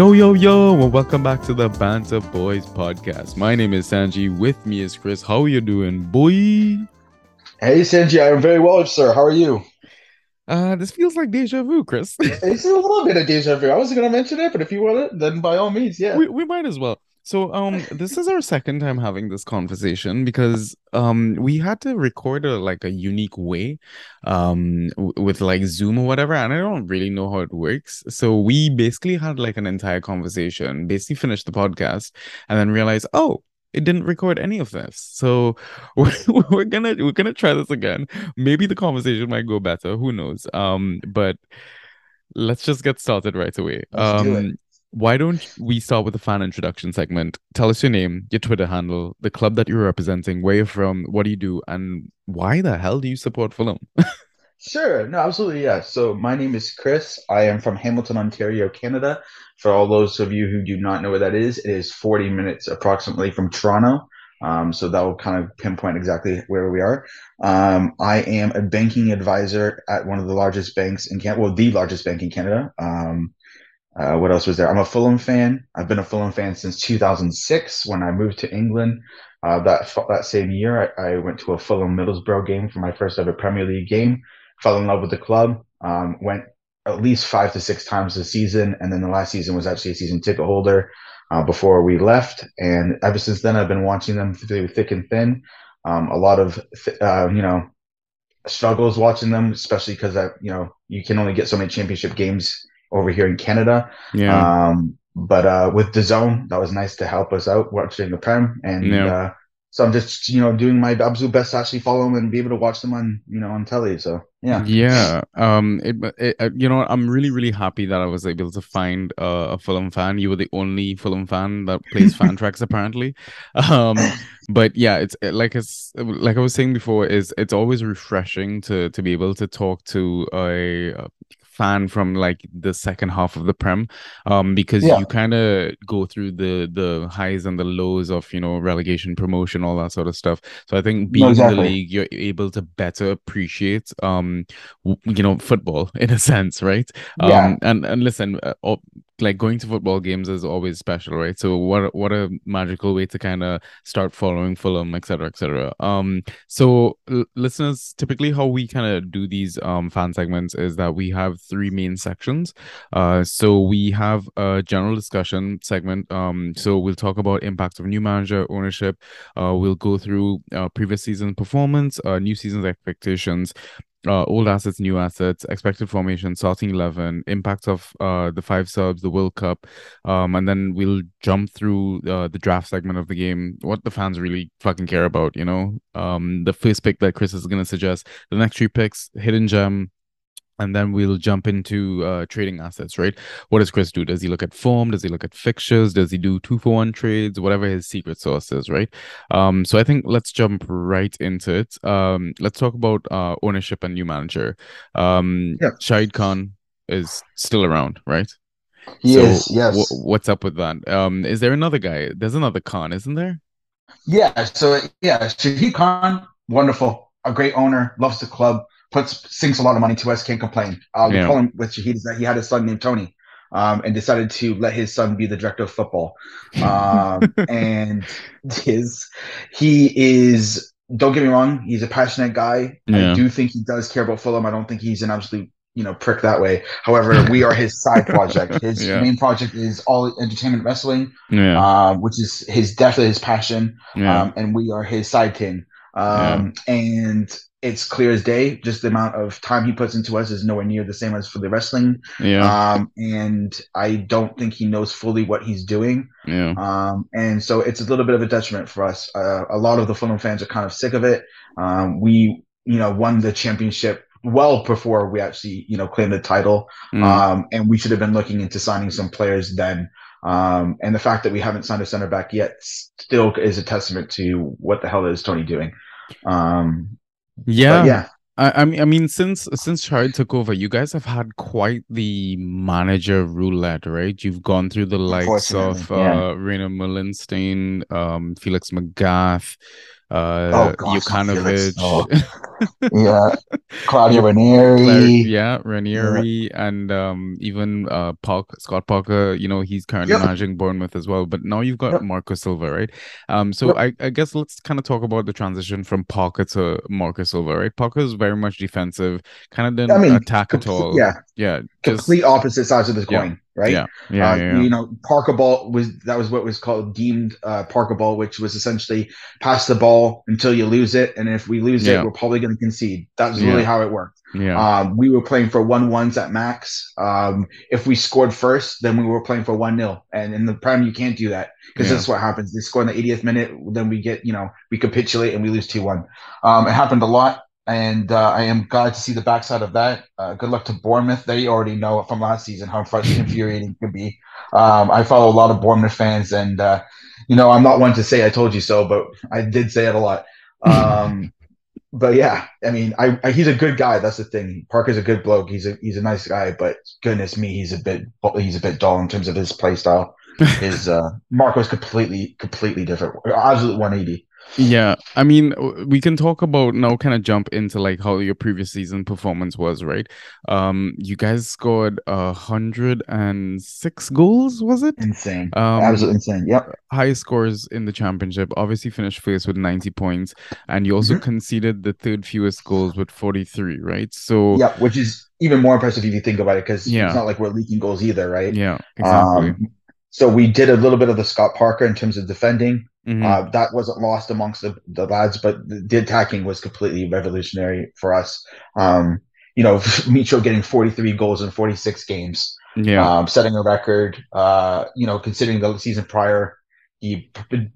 Yo, yo, yo, and welcome back to the Banter Boys podcast. My name is Sanji. With me is Chris. How are you doing, boy? Hey, Sanji, I'm very well, sir. How are you? Uh, this feels like deja vu, Chris. it's a little bit of deja vu. I wasn't going to mention it, but if you want it, then by all means, yeah. We, we might as well. So um this is our second time having this conversation because um we had to record a like a unique way um w- with like Zoom or whatever and I don't really know how it works. So we basically had like an entire conversation, basically finished the podcast and then realized, "Oh, it didn't record any of this. So we're, we're gonna we're gonna try this again. Maybe the conversation might go better. Who knows? Um, but let's just get started right away. Let's. Um, why don't we start with the fan introduction segment? Tell us your name, your Twitter handle, the club that you're representing, where you're from, what do you do, and why the hell do you support Fulham? Sure. No, absolutely. Yeah. So my name is Chris. I am from Hamilton, Ontario, Canada. For all those of you who do not know where that is, it is 40 minutes approximately from Toronto. Um, so that will kind of pinpoint exactly where we are. Um, I am a banking advisor at one of the largest banks in Canada, well, the largest bank in Canada. Um, uh, what else was there? I'm a Fulham fan. I've been a Fulham fan since 2006 when I moved to England. Uh, that that same year, I, I went to a Fulham Middlesbrough game for my first ever Premier League game. Fell in love with the club. Um, went at least five to six times a season, and then the last season was actually a season ticket holder uh, before we left. And ever since then, I've been watching them through thick and thin. Um, a lot of uh, you know struggles watching them, especially because you know you can only get so many championship games over here in Canada. Yeah. Um, but uh, with the zone, that was nice to help us out watching the Prem, and Yeah. uh, so I'm just you know doing my absolute best to actually follow them and be able to watch them on you know on telly. So yeah, Yeah, um, it, it, uh, you know, I'm really, really happy that I was able to find uh, a Fulham fan. You were the only Fulham fan that plays fan tracks, apparently. Um, but yeah, it's like it's like I was saying before, is it's always refreshing to to be able to talk to a, a fan from like the second half of the Prem, um, because Yeah. you kind of go through the the highs and the lows of you know relegation, promotion, all that sort of stuff. So I think being in the league, you're able to better appreciate um w- you know football in a sense right? Yeah. um and and listen uh, oh, like going to football games is always special right? So what a- what a magical way to kind of start following fulham etc etc um so l- listeners typically how we kind of do these um fan segments is that we have three main sections. Uh so we have a general discussion segment um so we'll talk about impacts of new manager ownership. Uh we'll go through uh, previous season performance uh new season's expectations uh, old assets, new assets, expected formation, starting eleven, impacts of uh the five subs, the World Cup, um, and then we'll jump through uh, the draft segment of the game, what the fans really fucking care about, you know. Um, the first pick that Chris is gonna suggest, the next three picks, hidden gem, and then we'll jump into uh, trading assets, right? What does Chris do? Does he look at form? Does he look at fixtures? Does he do two for one trades? Whatever his secret sauce is, right? Um, so I think let's jump right into it. Um, let's talk about uh, ownership and new manager. Um, Yeah. Shahid Khan is still around, right? he so is. Yes. wh- what's up with that? Um, is there another guy? There's another Khan, isn't there? Yeah, so yeah, Shahid Khan, wonderful, a great owner, loves the club, puts sinks a lot of money to us, can't complain. Uh, the Yeah. problem with Shahid is that he had a son named Tony, um, and decided to let his son be the director of football. Um, and his he is don't get me wrong, he's a passionate guy. Yeah. I do think he does care about Fulham. I don't think he's an absolute you know prick that way. However, we are his side project. His Yeah. main project is all entertainment wrestling, Yeah, um, which is his definitely his passion yeah, um, and we are his side team. Um, And it's clear as day. Just the amount of time he puts into us is nowhere near the same as for the wrestling. yeah, Um, and I don't think he knows fully what he's doing. yeah, Um, and so it's a little bit of a detriment for us. Uh, a lot of the Fulham fans are kind of sick of it. Um, we, you know, won the championship well before we actually, you know, claimed the title. Mm. Um, and we should have been looking into signing some players then. Um, and the fact that we haven't signed a center back yet still is a testament to what the hell is Tony doing. Um, yeah. but yeah, I, I mean, I mean, since since Shahid took over, you guys have had quite the manager roulette, right? You've gone through the likes of yeah. uh, René Meulensteen, um, Felix Magath, uh, Oh gosh. Oh, yeah, Claudio Ranieri. Claire, yeah, Ranieri, and um, even uh, Park, Scott Parker. You know, he's currently Yep. managing Bournemouth as well. But now you've got Yep. Marco Silva, right? Um, so Yep. I, I guess let's kind of talk about the transition from Parker to Marco Silva, right? Parker is very much defensive, kind of didn't I mean, attack at all. yeah, yeah, just complete opposite sides of the Yeah. Right? yeah, yeah, uh, yeah. You know, Parker ball was that was what was called deemed uh, Parker ball, which was essentially pass the ball until you lose it, and if we lose Yeah. it, we're probably going to concede. That's Yeah. really how it worked. yeah. Um, we were playing for one ones at max. Um, if we scored first, then we were playing for one nil. And in the prem, you can't do that because that's what happens. They score in the 80th minute, then we get you know we capitulate and we lose two one. Um, it happened a lot, and uh, I am glad to see the backside of that. Uh, good luck to Bournemouth. They already know from last season how frustrating, infuriating it can be. Um, I follow a lot of Bournemouth fans, and uh, you know I'm not one to say I told you so, but I did say it a lot. Um, but yeah, I mean, I, I he's a good guy. That's the thing. Parker's a good bloke. He's a he's a nice guy, but goodness me, he's a bit he's a bit dull in terms of his play style. His uh, Marco's completely completely different. Absolute 180. Yeah, I mean, we can talk about now, kind of jump into like how your previous season performance was, right? Um, you guys scored a hundred and six goals, was it? Insane. Um, Absolutely insane. Yep. highest scores in the championship. Obviously, finished first with ninety points, and you also Mhm. conceded the third fewest goals with forty three, right? So yeah, Which is even more impressive if you think about it, because Yeah. it's not like we're leaking goals either, right? yeah, exactly. Um, so we did a little bit of the Scott Parker in terms of defending. Mhm. Uh, that wasn't lost amongst the, the lads, but the, the attacking was completely revolutionary for us. Um, you know, Mitro getting 43 goals in 46 games, yeah, um, setting a record. Uh, you know, considering the season prior, he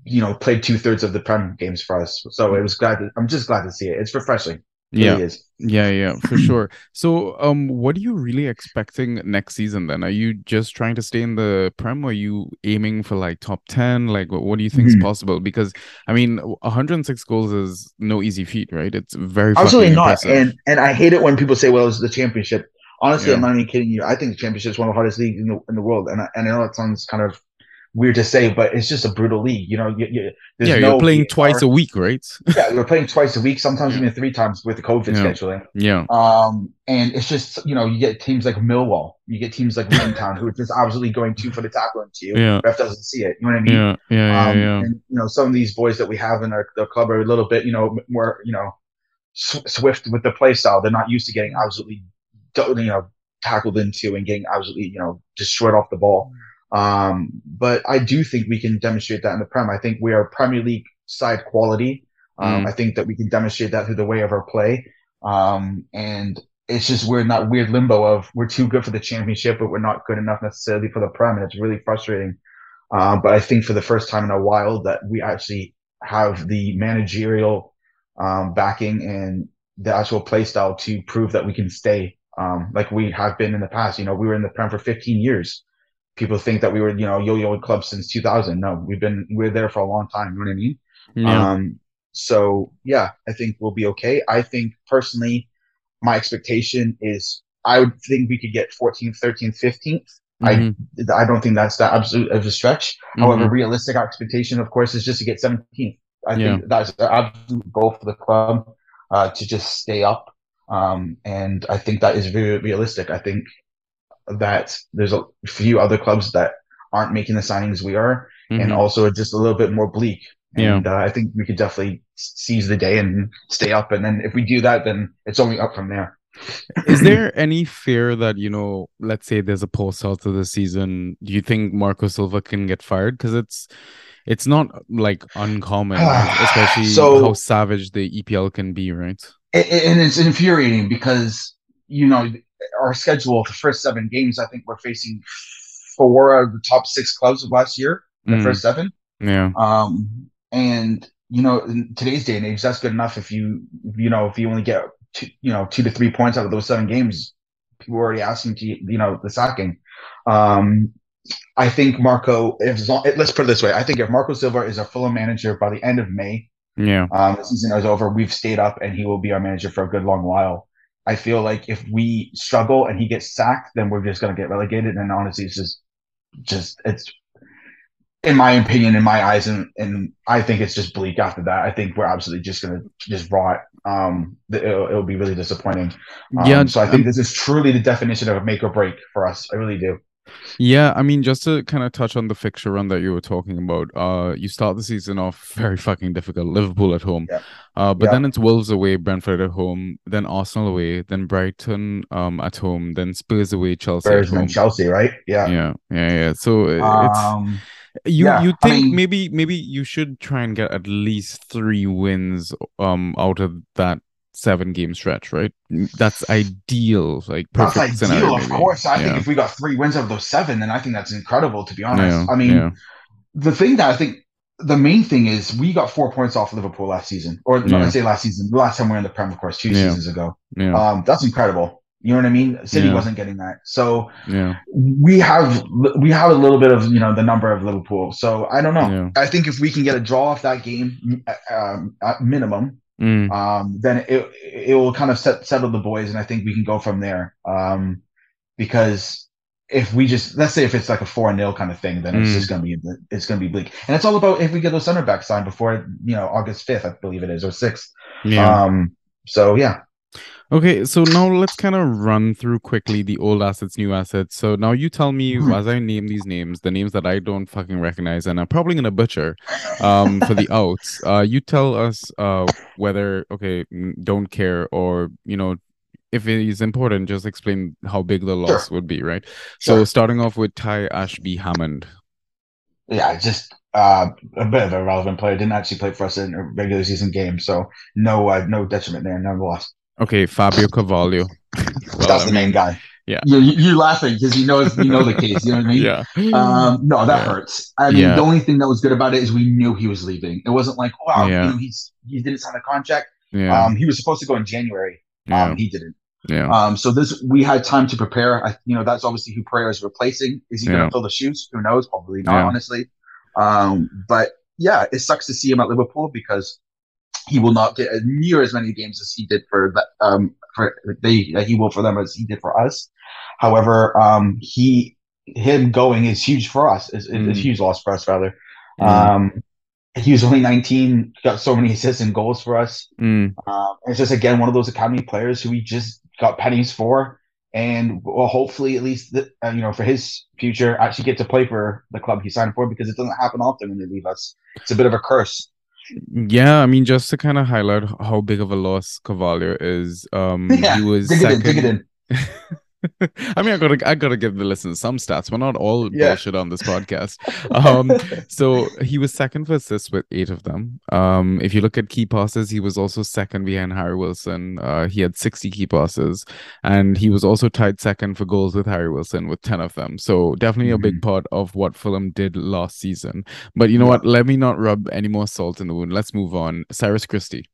you know played two thirds of the Prem games for us. So it was glad. To, I'm just glad to see it. It's refreshing. Yeah. really is. Yeah, yeah, for sure. So, um, what are you really expecting next season then? Are you just trying to stay in the Prem or are you aiming for like top 10? Like, what, what do you think is Mhm. possible? Because, I mean, 106 goals is no easy feat, right? It's very Absolutely not. impressive. And and I hate it when people say, "Well, it's the championship." Honestly, Yeah. I'm not even kidding you. I think the championship is one of the hardest leagues in the in the world, and I, and I know that sounds kind of weird to say, but it's just a brutal league. You know, you, you, yeah, no you're playing twice a week, right? Yeah, we're playing twice a week, sometimes Yeah. even three times with the COVID Yeah. scheduling. Yeah, Um, and it's just you know you get teams like Millwall, you get teams like Town who are just absolutely going two for the tackle into you. Yeah. Ref doesn't see it. You know what I mean? yeah, yeah, yeah, Um, yeah. and you know, some of these boys that we have in our, our club are a little bit, you know, more, you know, sw- swift with the play style. They're not used to getting absolutely, you know, tackled into and getting absolutely, you know, destroyed off the ball. Um, but I do think we can demonstrate that in the Prem. I think we are Premier League side quality. Um, Mm. I think that we can demonstrate that through the way of our play. Um, and it's just we're in that weird limbo of we're too good for the championship, but we're not good enough necessarily for the Prem, and it's really frustrating. Um, but I think for the first time in a while that we actually have the managerial um, backing and the actual play style to prove that we can stay um, like we have been in the past. You know, we were in the Prem for 15 years. People think that we were, you know, yo-yo club since 2000. No, we've been we're there for a long time. You know what I mean? Yeah, Um, so yeah, I think we'll be okay. I think personally, my expectation is I would think we could get 14th, 13th, 15th. mhm, I I don't think that's that absolute of a stretch. mhm. However, realistic expectation, of course, is just to get 17th. I Yeah. think that's the absolute goal for the club uh, to just stay up. Um, and I think that is very realistic. I think that there's a few other clubs that aren't making the signings we are, and mhm. also just a little bit more bleak. Yeah. And uh, I think we could definitely seize the day and stay up. And then if we do that, then it's only up from there. Is there any fear that, you know, let's say there's a poor start to the season, do you think Marco Silva can get fired? Because it's it's not like uncommon, especially So- how savage the EPL can be, right? and, and it's infuriating because you know our schedule, the first seven games, I think we're facing four of the top six clubs of last year. The Mm, first seven, yeah, um, and you know, in today's day and age, that's good enough. If you, you know, if you only get two, you know, two to three points out of those seven games, people are already asking to, you know, the sacking. Um, I think Marco, if let's put it this way, I think if Marco Silva is a full manager by the end of May, yeah, um, the season is over. We've stayed up, and he will be our manager for a good long while. I feel like if we struggle and he gets sacked, then we're just going to get relegated. And honestly, it's just, just it's, in my opinion, in my eyes, and, and I think it's just bleak after that. I think we're absolutely just gonna just rot. Um, it'll, it'll be really disappointing. Um, Yeah, So I think this is truly the definition of a make or break for us. I really do. Yeah, I mean, just to kind of touch on the fixture run that you were talking about, uh, you start the season off very fucking difficult. Liverpool at home, Yeah. uh, but Yeah. then it's Wolves away, Brentford at home, then Arsenal away, then Brighton um at home, then Spurs away, Chelsea at Spurs and home. Chelsea, right? Yeah. Yeah, yeah, yeah. So uh, it's Um, you yeah, you I think mean- maybe maybe you should try and get at least three wins um out of that seven game stretch, right? That's ideal, like perfect that's ideal, scenario. of maybe. course. I think if we got three wins out of those seven, then I think that's incredible. To be honest, Yeah, I mean, yeah. the thing that I think the main thing is we got four points off Liverpool last season, or no, Yeah. I say last season, the last time we were in the Prem, of course, two Yeah. seasons ago. yeah, Um, that's incredible. You know what I mean? City Yeah. wasn't getting that, so yeah, we have we have a little bit of you know the number of Liverpool. So I don't know. Yeah. I think if we can get a draw off that game, um, at minimum, Mm, um, then it it will kind of set, settle the boys, and I think we can go from there. Um, because if we just let's say if it's like a four 0 kind of thing, then it's Mm. just gonna be it's gonna be bleak, and it's all about if we get those center backs signed before you know August fifth, I believe it is, or sixth. yeah. Um, so yeah, Okay, so now let's kind of run through quickly the old assets, new assets. So now you tell me Mhm. as I name these names, the names that I don't fucking recognize, and I'm probably gonna butcher um for the outs. Uh you tell us uh whether okay, mm, don't care or you know if it is important, just explain how big the loss would be, right? So starting off with Ty Ashby Hammond. yeah, just uh, a bit of a relevant player. Didn't actually play for us in a regular season game, so no uh, no detriment there, no loss. Okay, Fabio Carvalho. Well, That's I the main guy. yeah. you you you're laughing because you know you know the case. You know what I mean? Yeah. Um, no, that Yeah. hurts. I mean, Yeah. the only thing that was good about it is we knew he was leaving. It wasn't like, wow, Yeah. you know, he's he didn't sign a contract. Yeah. Um, he was supposed to go in January. yeah. Um, he didn't. Yeah. Um, so this we had time to prepare. I, you know, that's obviously who Pereira is replacing. Is he going to fill the shoes? Who knows? Probably not, Yeah. honestly. Um, but yeah, it sucks to see him at Liverpool because he will not get near as many games as he did for that. Um, for they that he will for them as he did for us. However, um, he him going is huge for us. Is is Mm. a huge loss for us rather. Mm. Um, he was only 19, got so many assists and goals for us. Mm. Um, it's just again one of those academy players who we just got pennies for, and will hopefully at least th- uh, you know for his future actually get to play for the club he signed for because it doesn't happen often when they leave us. It's a bit of a curse. Yeah, I mean, just to kind of highlight how big of a loss Carvalho is, um, Yeah, he was dig it in, second. dig it in. I mean, I gotta, I gotta give the listeners some stats. We're not all Yeah. bullshit on this podcast. Um, so he was second for assists with eight of them. Um, if you look at key passes, he was also second behind Harry Wilson. Uh, he had 60 key passes, and he was also tied second for goals with Harry Wilson with 10 of them. So definitely a big part of what Fulham did last season. But you know Yeah. what? Let me not rub any more salt in the wound. Let's move on. Cyrus Christie.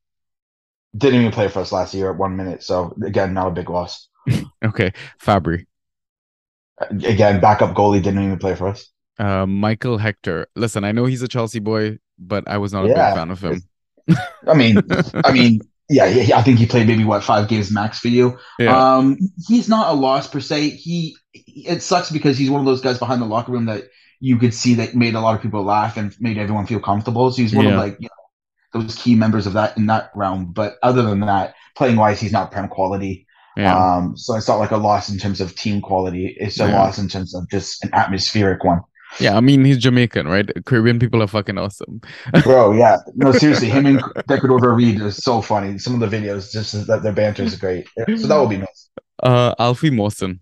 Didn't even play for us last year at one minute, so again, not a big loss. Okay, Fabri. Again, backup goalie didn't even play for us. Uh, Michael Hector. Listen, I know he's a Chelsea boy, but I was not a big fan of him. I mean, I mean, yeah, yeah, I think he played maybe what five games max for you. Yeah. Um, he's not a loss per se. He it sucks because he's one of those guys behind the locker room that you could see that made a lot of people laugh and made everyone feel comfortable. So he's one Yeah. of like you know those key members of that in that realm. But other than that, playing wise, he's not prem quality. Yeah. Um, so it's not like a loss in terms of team quality. It's a Yeah. loss in terms of just an atmospheric one. yeah. I mean, he's Jamaican, right? Caribbean people are fucking awesome. Bro, yeah. No, seriously, him and Decador Reed is so funny. Some of the videos, just that their banter is great. So that will be nice. Uh, Alfie Mawson.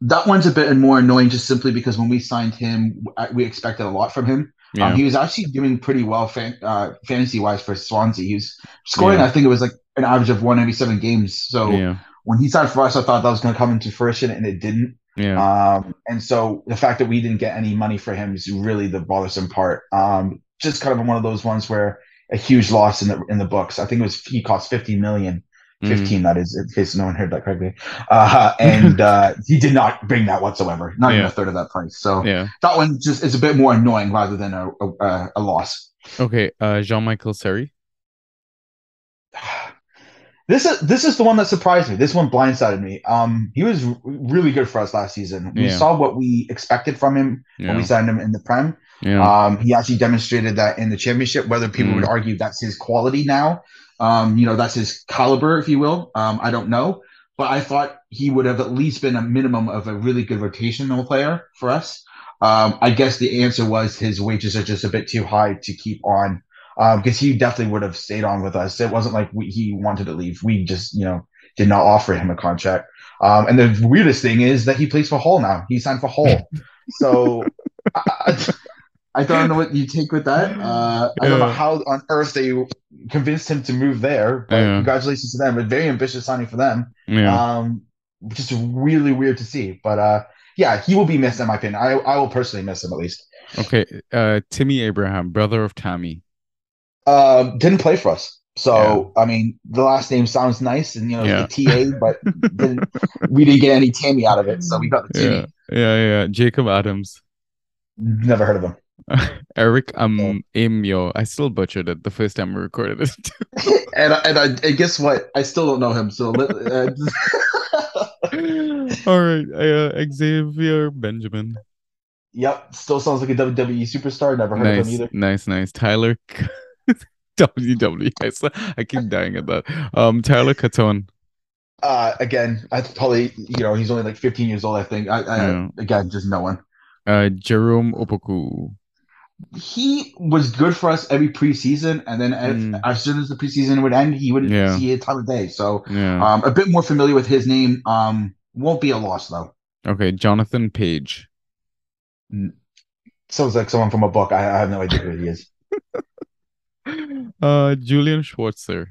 That one's a bit more annoying just simply because when we signed him, we expected a lot from him. Yeah. Um, he was actually doing pretty well fan, uh, fantasy wise for Swansea. He was scoring, Yeah. I think it was like an average of 187 games. So yeah. when he signed for us, I thought that was going to come into fruition and it didn't. Yeah. Um, and so the fact that we didn't get any money for him is really the bothersome part. Um, just kind of one of those ones where a huge loss in the in the books. I think it was he cost 50 million. Mm. 15 that is in case no one heard that correctly uh and uh he did not bring that whatsoever not even a third of that price so Yeah. that one just is a bit more annoying rather than a a, a loss Okay. Uh, Jean Michael Seri. This is this is the one that surprised me this one blindsided me um he was really good for us last season we Yeah. saw what we expected from him when we signed him in the prem Yeah. Um, he actually demonstrated that in the championship. Whether people Mm. would argue that's his quality now, um, you know, that's his caliber, if you will. Um, I don't know, but I thought he would have at least been a minimum of a really good rotational player for us. Um, I guess the answer was his wages are just a bit too high to keep on, because he definitely would have stayed on with us. It wasn't like we, he wanted to leave. We just, you know, did not offer him a contract. Um, and the weirdest thing is that he plays for Hull now. He signed for Hull. So I, I don't know what you take with that. Uh, I don't know how on earth they convinced him to move there, but Yeah. congratulations to them. A very ambitious signing for them. Yeah. Um, just really weird to see. But uh, yeah, he will be missed in my opinion. I, I will personally miss him at least. Okay. Uh, Timmy Abraham, brother of Tammy. Um, didn't play for us. So I mean, the last name sounds nice, and you know Yeah. the TA, but didn't, we didn't get any Tammy out of it, so we got the Timmy. Yeah. Yeah. Yeah. Jacob Adams. Never heard of him. Eric um Amio. I still butchered it the first time we recorded it. and I- and I, and guess what? I still don't know him. So uh, All right. Uh, Xavier Benjamin. yep, still sounds like a WWE superstar. Never heard of him either. nice, nice. Tyler WW. I, keep dying at that. Um, Tyler Caton. Uh, again, I probably you know he's only like 15 years old. I think. I, I Yeah. again just no one. Uh, Jerome Opoku. He was good for us every preseason, and then as, Mm. as soon as the preseason would end, he wouldn't Yeah. see a time of day. So Yeah. um, a bit more familiar with his name. Um, won't be a loss though. Okay. Jonathan Page. Sounds like someone from a book. I, I have no idea who he is. Uh, Julian Schwarzer.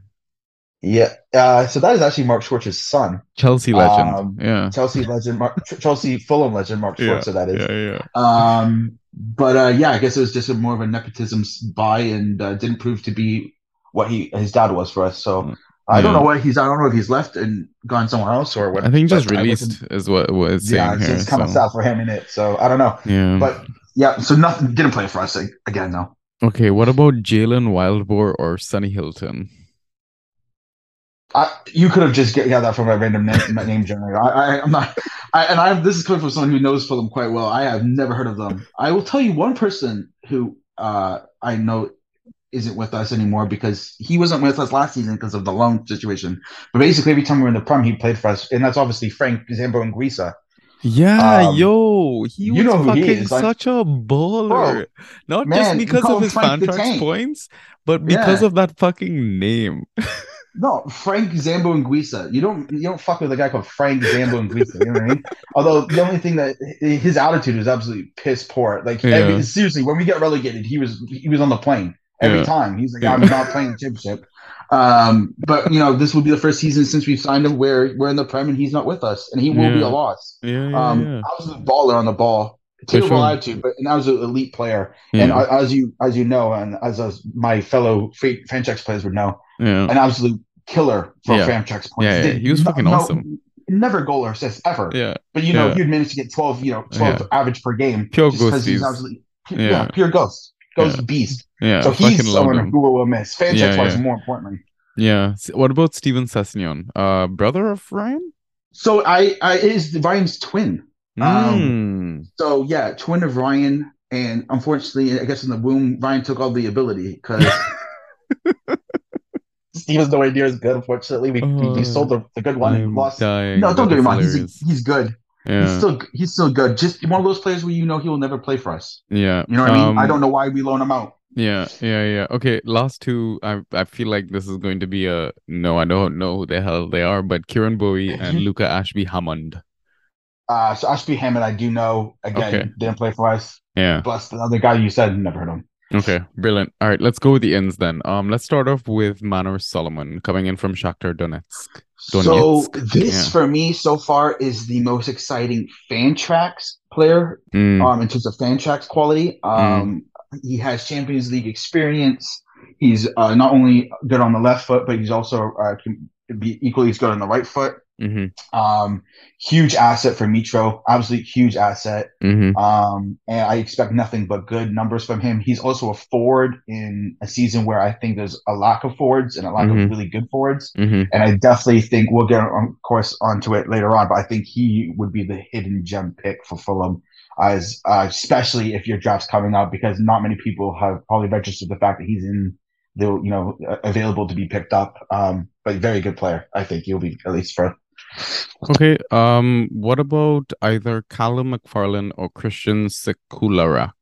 Yeah. Uh, so that is actually Mark Schwarzer's son, Chelsea legend. Um, yeah. Chelsea legend, Mark, Chelsea Fulham legend, Mark Yeah. Schwarzer. That is. Yeah. Yeah. Um, but uh, yeah, I guess it was just a more of a nepotism buy, and uh, didn't prove to be what he his dad was for us. So I don't know what he's. I don't know if he's left and gone somewhere else or what. I think just released is what it's saying Yeah, it's, here. it's kind of sad for him in it. So I don't know, yeah. but yeah. So nothing didn't play for us again though. Okay, what about Jalen Wildboar or Sonny Hilton? I, you could have just got that from a random name, name generator. I, I, I'm not. I, and I this is coming from someone who knows Fulham quite well. I have never heard of them. I will tell you one person who uh, I know isn't with us anymore because he wasn't with us last season because of the loan situation. But basically, every time we were in the Prem, he played for us, and that's obviously Frank Zambo Anguissa. Yeah, Um, yo, he was he fucking like- such a baller. Not man, just because of his Frank the points, but because Yeah. of that fucking name. No, Frank Zambo Anguissa. You don't you don't fuck with a guy called Frank Zambo Anguissa. You know what I mean? Although the only thing that his attitude is absolutely piss poor. Like Yeah. every- seriously, when we get relegated, he was he was on the plane every Yeah. time. He's like, I'm not playing the championship. Um, but you know, this will be the first season since we've signed him where we're in the Prem and he's not with us, and he will be a loss. Yeah, yeah, Um, yeah. absolute baller on the ball. Terrible sure. attitude, but and I was an elite player. And Yeah, uh, as you as you know, and as, as my fellow Fantrax players would know, yeah. an absolute killer for Yeah. Fantrax points. Yeah, yeah, he was fucking no- awesome. Never goal or assist ever. Yeah, But you know, Yeah. he'd manage to get twelve, you know, twelve average per game. Pure just 'cause he's absolutely yeah. Yeah. pure ghost. Ghost Yeah. beast. yeah. so he's someone him. who will miss. Fantrax Yeah, yeah. more importantly. Yeah. What about Steven Sessegnon? Uh, brother of Ryan? So I I is Ryan's twin. Mm. So yeah, twin of Ryan. And unfortunately, I guess in the womb, Ryan took all the ability because Steven's nowhere near as good. Unfortunately, we, we, Oh, we sold the, the good one and I'm lost. dying. No, don't get me is wrong. He's he's good. He's still he's still good. Just one of those players where you know he will never play for us. yeah. You know what I mean? I Um, don't know why we loan him out. Yeah, yeah, yeah. Okay, last two. I I feel like this is going to be a no. I don't know who the hell they are, but Kieran Bowie and Luca Ashby Hammond. Uh, so Ashby Hammond, I do know. Again, Okay. didn't play for us. Yeah. Plus the other guy you said, never heard of him. Okay. Brilliant. All right, let's go with the ins then. Um, let's start off with Manor Solomon coming in from Shakhtar Donetsk. So this yeah. for me so far is the most exciting Fantrax player Mm, um in terms of Fantrax quality. Um he has Champions League experience. He's uh, not only good on the left foot, but he's also uh, can be equally as good on the right foot. Hmm Um, huge asset for Mitro, absolute huge asset. hmm Um, and I expect nothing but good numbers from him. He's also a forward in a season where I think there's a lack of forwards and a lack Mhm. of really good forwards. hmm And I definitely think we'll get, of course, onto it later on. But I think he would be the hidden gem pick for Fulham. as uh, especially if your draft's coming up because not many people have probably registered the fact that he's in the you know available to be picked up. Um, but very good player. I think he'll be at least for. Okay. Um. What about either Callum McFarlane or Christian Sekularac?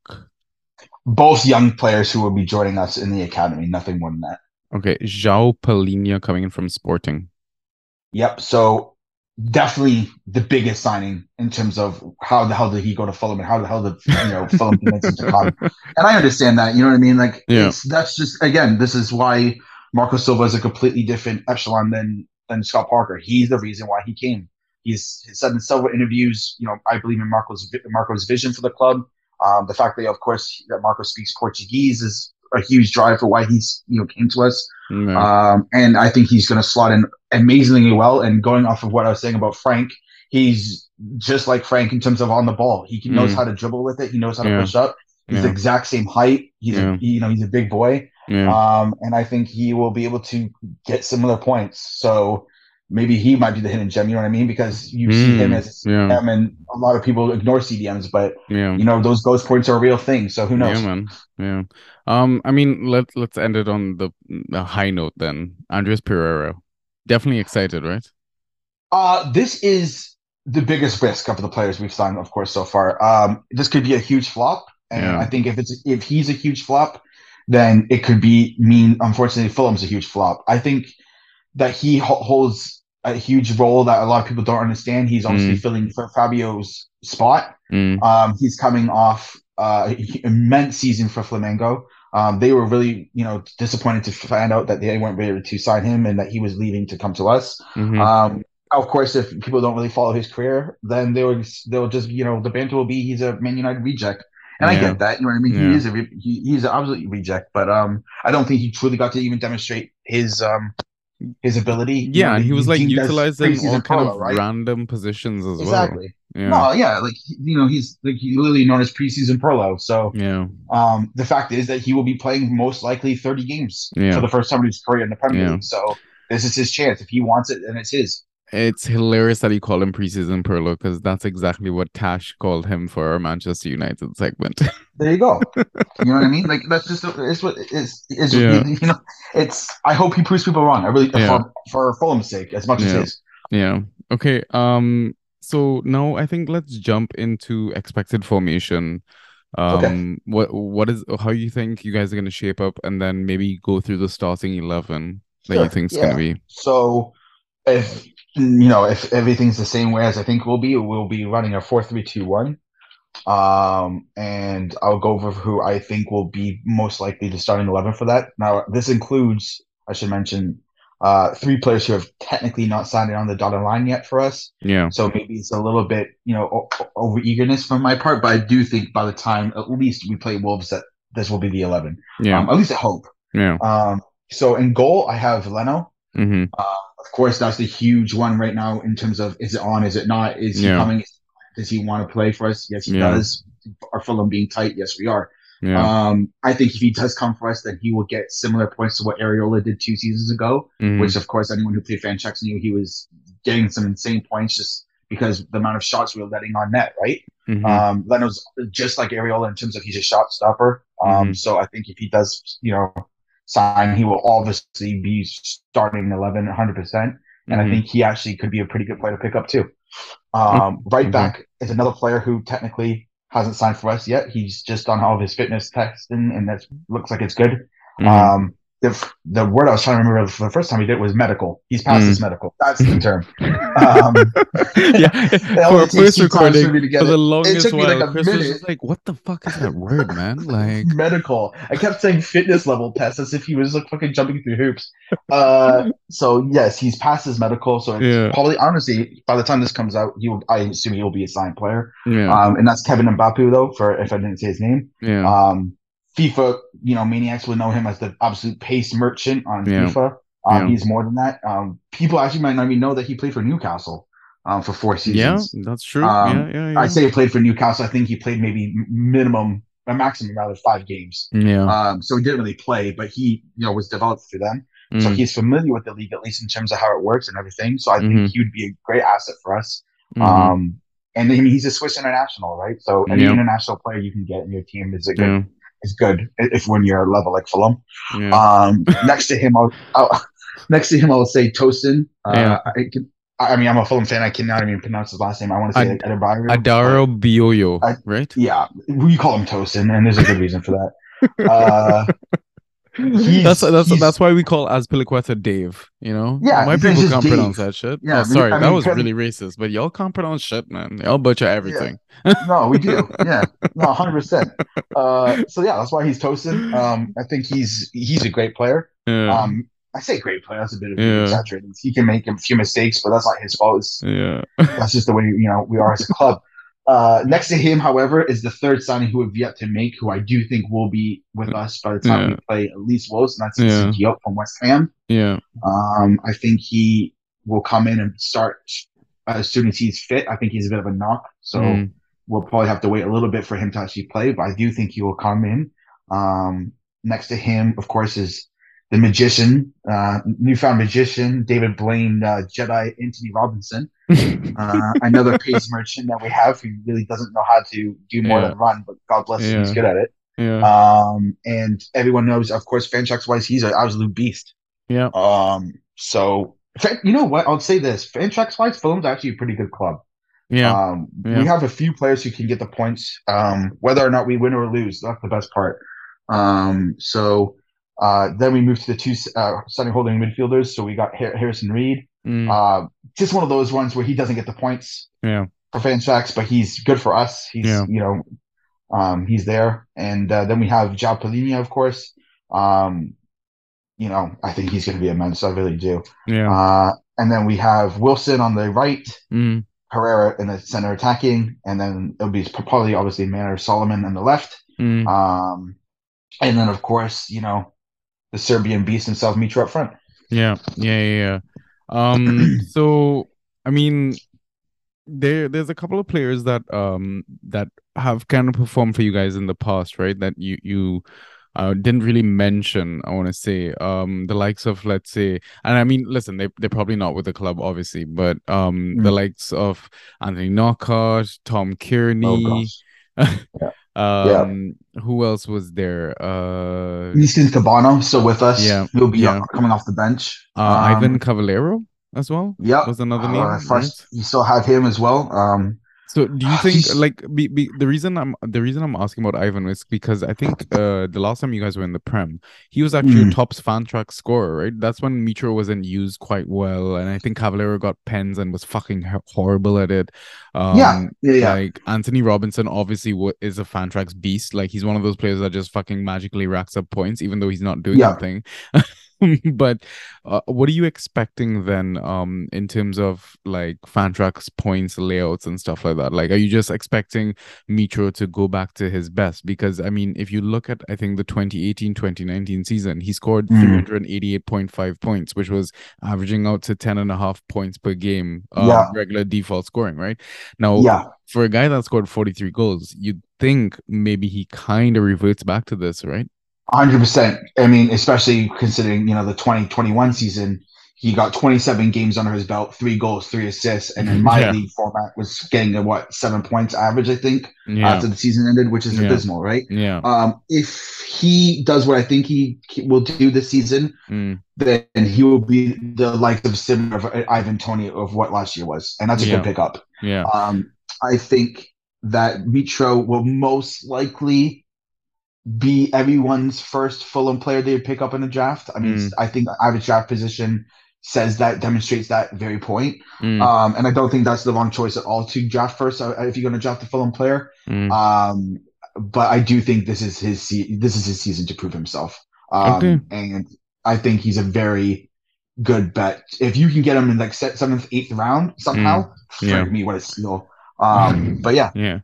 Both young players who will be joining us in the academy. Nothing more than that. Okay. João Palhinha coming in from Sporting. Yep. So definitely the biggest signing in terms of how the hell did he go to Fulham and how the hell did you know Fulham convince him to come. And I understand that, you know what I mean? Like yeah. that's just again, this is why Marco Silva is a completely different echelon than than Scott Parker. He's the reason why he came. He's said in several interviews, you know, I believe in Marco's Marco's vision for the club. Um, the fact that, of course, that Marco speaks Portuguese is a huge drive for why he's you know came to us. Mm-hmm. Um, and I think he's going to slot in amazingly well. And going off of what I was saying about Frank, he's just like Frank in terms of on the ball. He knows mm. how to dribble with it. He knows how to yeah. push up. He's yeah. the exact same height. He's yeah. a, you know he's a big boy. Um, and I think he will be able to get similar points. So maybe he might be the hidden gem. You know what I mean? Because you mm, see him as a CDM, yeah. and a lot of people ignore CDMs, but yeah. you know those ghost points are a real thing. So who knows? Yeah, man. Yeah. Um. I mean, let's let's end it on the, the high note then. Andres Pereira, definitely excited, right? Uh, this is the biggest risk of the players we've signed, of course, so far. Um, this could be a huge flop, and yeah. I think if it's if he's a huge flop, then it could be mean. Unfortunately, Fulham's a huge flop. I think that he ho- holds a huge role that a lot of people don't understand. He's obviously mm. filling for Fabio's spot. Mm. Um, he's coming off uh, immense season for Flamengo. Um, they were really, you know, disappointed to find out that they weren't ready to sign him and that he was leaving to come to us. Mm-hmm. Um, of course, if people don't really follow his career, then they will they'll just, you know, the banter will be he's a Man United reject. And yeah. I get that, you know what I mean. Yeah. He is a he, he's an absolute reject, but um, I don't think he truly got to even demonstrate his um his ability. Yeah, and he was like utilizing all kind of right? random positions as exactly. well. Yeah. No, yeah, like you know, he's like he literally known as preseason Pirlo. So yeah, um, the fact is that he will be playing most likely 30 games yeah. for the first time in his career in the Premier. League. So this is his chance. If he wants it, then it's his. It's hilarious that he called him preseason Pirlo because that's exactly what Tash called him for our Manchester United segment. there you go. you know what I mean? Like that's just it's what it's, it's yeah. you know it's. I hope he proves people wrong. I really yeah. for for Fulham's sake as much yeah. as his. Yeah. Okay. Um. So now I think let's jump into expected formation. Um. Okay. What What is how you think you guys are going to shape up, and then maybe go through the starting eleven that sure. you think is going to be. So if you know, if everything's the same way as I think we'll be, we'll be running a four three two one. Um, and I'll go over who I think will be most likely the starting eleven for that. Now, this includes, I should mention, uh, three players who have technically not signed on the dotted line yet for us. Yeah. So maybe it's a little bit, you know, o- over eagerness from my part, but I do think by the time at least we play Wolves, that this will be the eleven. Yeah. Um, at least I hope. Yeah. Um. So in goal, I have Leno. Mm-hmm. Uh, of course, that's the huge one right now in terms of is it on, is it not? Is he yeah. coming? Does he want to play for us? Yes, he yeah. does. Are Fulham being tight? Yes, we are. Yeah. Um, I think if he does come for us, then he will get similar points to what Areola did two seasons ago, mm-hmm. which of course anyone who played Fantrax knew he was getting some insane points just because the amount of shots we were letting on net, right? Mm-hmm. Um, Leno's just like Areola in terms of he's a shot stopper. Um, mm-hmm. so I think if he does, you know, sign, he will obviously be starting 11 100%. And mm-hmm. I think he actually could be a pretty good player to pick up too. Um, right mm-hmm. back is another player who technically hasn't signed for us yet. He's just done all of his fitness testing, and that looks like it's good. Mm-hmm. Um, the the word I was trying to remember the first time he did was medical. He's past mm. his medical. That's the term. Um, yeah, for first recording for, for the longest it while, like Chris minute. was just like, "What the fuck is that word, man?" Like medical. I kept saying fitness level test as if he was like fucking jumping through hoops. Uh, so yes, he's past his medical. So yeah. probably honestly, by the time this comes out, he will. I assume he will be a signed player. Yeah. Um, and that's Kevin Mbabu though. For if I didn't say his name. Yeah. Um FIFA, you know, maniacs would know him as the absolute pace merchant on yeah. FIFA. Um, yeah. He's more than that. Um, people actually might not even know that he played for Newcastle um, for four seasons. Yeah, that's true. Um, yeah, yeah, I say he played for Newcastle. I think he played maybe minimum, a maximum rather five games. Yeah. Um, so he didn't really play, but he, you know, was developed through them. Mm. So he's familiar with the league, at least in terms of how it works and everything. So I mm-hmm. think he would be a great asset for us. Mm-hmm. Um, and I mean, he's a Swiss international, right? So any international player you can get in your team is a good. Is good if when you're a level like Fulham. Yeah. Um, next to him, I'll, I'll next to him, I'll say Tosin. Uh, Yeah. I, can, I mean, I'm a Fulham fan. I cannot even pronounce his last name. I want to say Ad- like Adebayo. Adarabioyo, right? Yeah, we call him Tosin, and there's a good reason for that. Uh, He's- that's that's that's why we call Azpilicueta Dave. You know, Yeah, my people can't Dave. pronounce that shit. Yeah, oh, sorry, I that was really racist. But y'all can't pronounce shit, man. Y'all butcher everything. no, we do. Yeah, no, hundred percent. Uh, so yeah, that's why he's Tosin. Um, I think he's he's a great player. Yeah, Um, I say great player. That's a bit of Yeah. exaggerated. He can make a few mistakes, but that's not his fault. It's, yeah, that's just the way you know we are as a club. Uh, next to him, however, is the third signing who we've yet to make, who I do think will be with us by the time Yeah. we play at least Wolves, and that's Yeah. Diop from West Ham. yeah, Um, I think he will come in and start as soon as he's fit. I think he's a bit of a knock, so Mm. we'll probably have to wait a little bit for him to actually play. But I do think he will come in. Um, next to him, of course, is the magician, uh, newfound magician, David Blaine, uh, Jedi Anthony Robinson, uh, another pace merchant that we have who really doesn't know how to do more Yeah. than run, but God bless him, he's good at it. yeah, Um, and everyone knows, of course, Fantrax wise, he's an absolute beast. yeah, Um, so you know what? I'll say this: Fantrax wise, Fulham's actually a pretty good club. yeah, Um, Yeah. we have a few players who can get the points, um, whether or not we win or lose. That's the best part. Um, so uh, then we move to the two uh, starting holding midfielders. So we got Harrison Reed. Mm. Uh, just one of those ones where he doesn't get the points yeah, for Fantrax, but he's good for us. He's Yeah. you know, um, he's there. And uh, then we have João of course. Um, you know, I think he's going to be immense. I really do. yeah, Uh, and then we have Wilson on the right, mm. Herrera in the center attacking, and then it'll be probably obviously Manor Solomon on the left. Mm. Um, and then of course, you know, the Serbian beast himself, Mitro up front. Yeah, yeah, yeah, yeah. Um, so I mean, there there's a couple of players that um that have kind of performed for you guys in the past, right? That you you uh didn't really mention, I want to say. Um, the likes of let's say, and I mean, listen, they they're probably not with the club, obviously, but um, the Mm. likes of Anthony Knockaert, Tom Cairney, gosh. um, who else was there? Uh, Easton Kebano still with us. Yeah, He'll be yeah. coming off the bench. uh, Um, Ivan Cavaleiro as well. Yeah, was another Uh, name. first, right? You still have him as well. Um, So do you Ah, think like be, be, the reason I'm the reason I'm asking about Ivan is because I think uh the last time you guys were in the Prem, he was actually Mm. a top fan track scorer, right? That's when Mitro wasn't used quite well, and I think Cavaleiro got pens and was fucking horrible at it. Um, yeah, yeah, yeah. Like Anthony Robinson, obviously, wa- is a Fantrax beast. Like he's one of those players that just fucking magically racks up points, even though he's not doing Yeah. anything. but uh, what are you expecting then, um, in terms of like Fantrax points, layouts, and stuff like that? Like, are you just expecting Mitro to go back to his best? Because I mean, if you look at, I think the 2018-2019 season, he scored Mhm. 388.5 points, which was averaging out to 10 and a half points per game, um, Yeah. regular default scoring, right? Now, yeah. for a guy that scored 43 goals, you'd think maybe he kind of reverts back to this, right? Hundred percent. I mean, especially considering you know the twenty twenty one season, he got twenty seven games under his belt, three goals, three assists, and in my Yeah. league format was getting a what seven points average, I think, Yeah. after the season ended, which is Yeah. abysmal, right? yeah. Um, if he does what I think he will do this season, Mm, then he will be the likes of similar of Ivan Toney of what last year was, and that's a good pickup. yeah. Um, I think that Mitro will most likely be everyone's first Fulham player they would pick up in a draft. I mean, Mm. I think average draft position says that demonstrates that very point. Mm, Um, and I don't think that's the wrong choice at all to draft first uh, if you're going to draft a Fulham player. mm. Um, but I do think this is his se- this is his season to prove himself. Um, Okay. and I think he's a very good bet. If you can get him in like seventh, eighth round somehow, Mm. Yeah. me, what a steal. Um, but yeah, Yeah.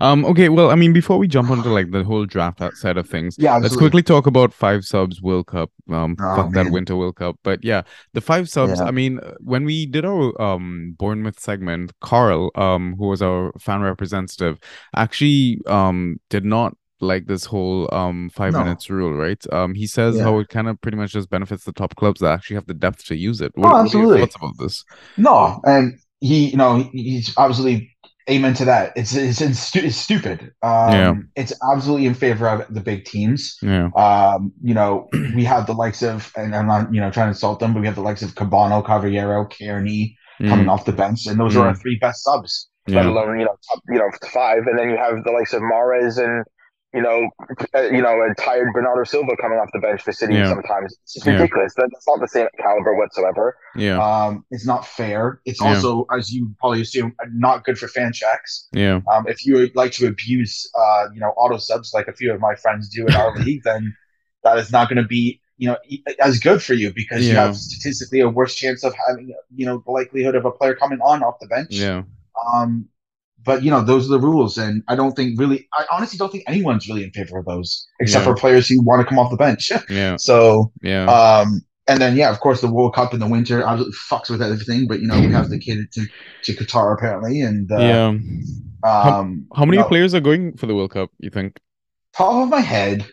Um, okay, well, I mean, before we jump onto like the whole draft that side of things, yeah. let's quickly talk about five subs World Cup. Um, Oh, fuck that. Winter World Cup. But yeah, the five subs. Yeah. I mean, when we did our um Bournemouth segment, Carl, um, who was our fan representative, actually um did not like this whole um five No. minutes rule, right? Um, he says Yeah. how it kind of pretty much just benefits the top clubs that actually have the depth to use it. Oh, What, what your absolutely. thoughts about this? No, and he, you know, he's obviously Amen to that. It's it's, it's, it's stupid. Um, Yeah. It's absolutely in favor of the big teams. Yeah. Um, you know, we have the likes of, and I'm not, you know, trying to insult them, but we have the likes of Kebano, Cavaleiro, Cairney coming Mm, off the bench, and those are our Mm. three best subs, let alone you know, top, you know, five, and then you have the likes of Mahrez and you know, uh, you know, a tired Bernardo Silva coming off the bench for City Yeah. sometimes. It's just ridiculous. That- That's not the same caliber whatsoever. Yeah. Um, it's not fair. It's Yeah. also, as you probably assume, not good for Fantrax. Yeah. Um, if you would like to abuse, uh, you know, auto subs like a few of my friends do in our league, then that is not going to be, you know, e- as good for you because you have statistically a worse chance of having, you know, the likelihood of a player coming on off the bench. Yeah. Um, but you know, those are the rules, and I don't think really, I honestly don't think anyone's really in favor of those, except Yeah. for players who want to come off the bench. Yeah. so, Yeah. um, and then yeah, of course, the World Cup in the winter absolutely fucks with everything. But you know, we have the kid to to Qatar apparently, and uh, yeah. um, How many you know, players are going for the World Cup, you think? Top of my head,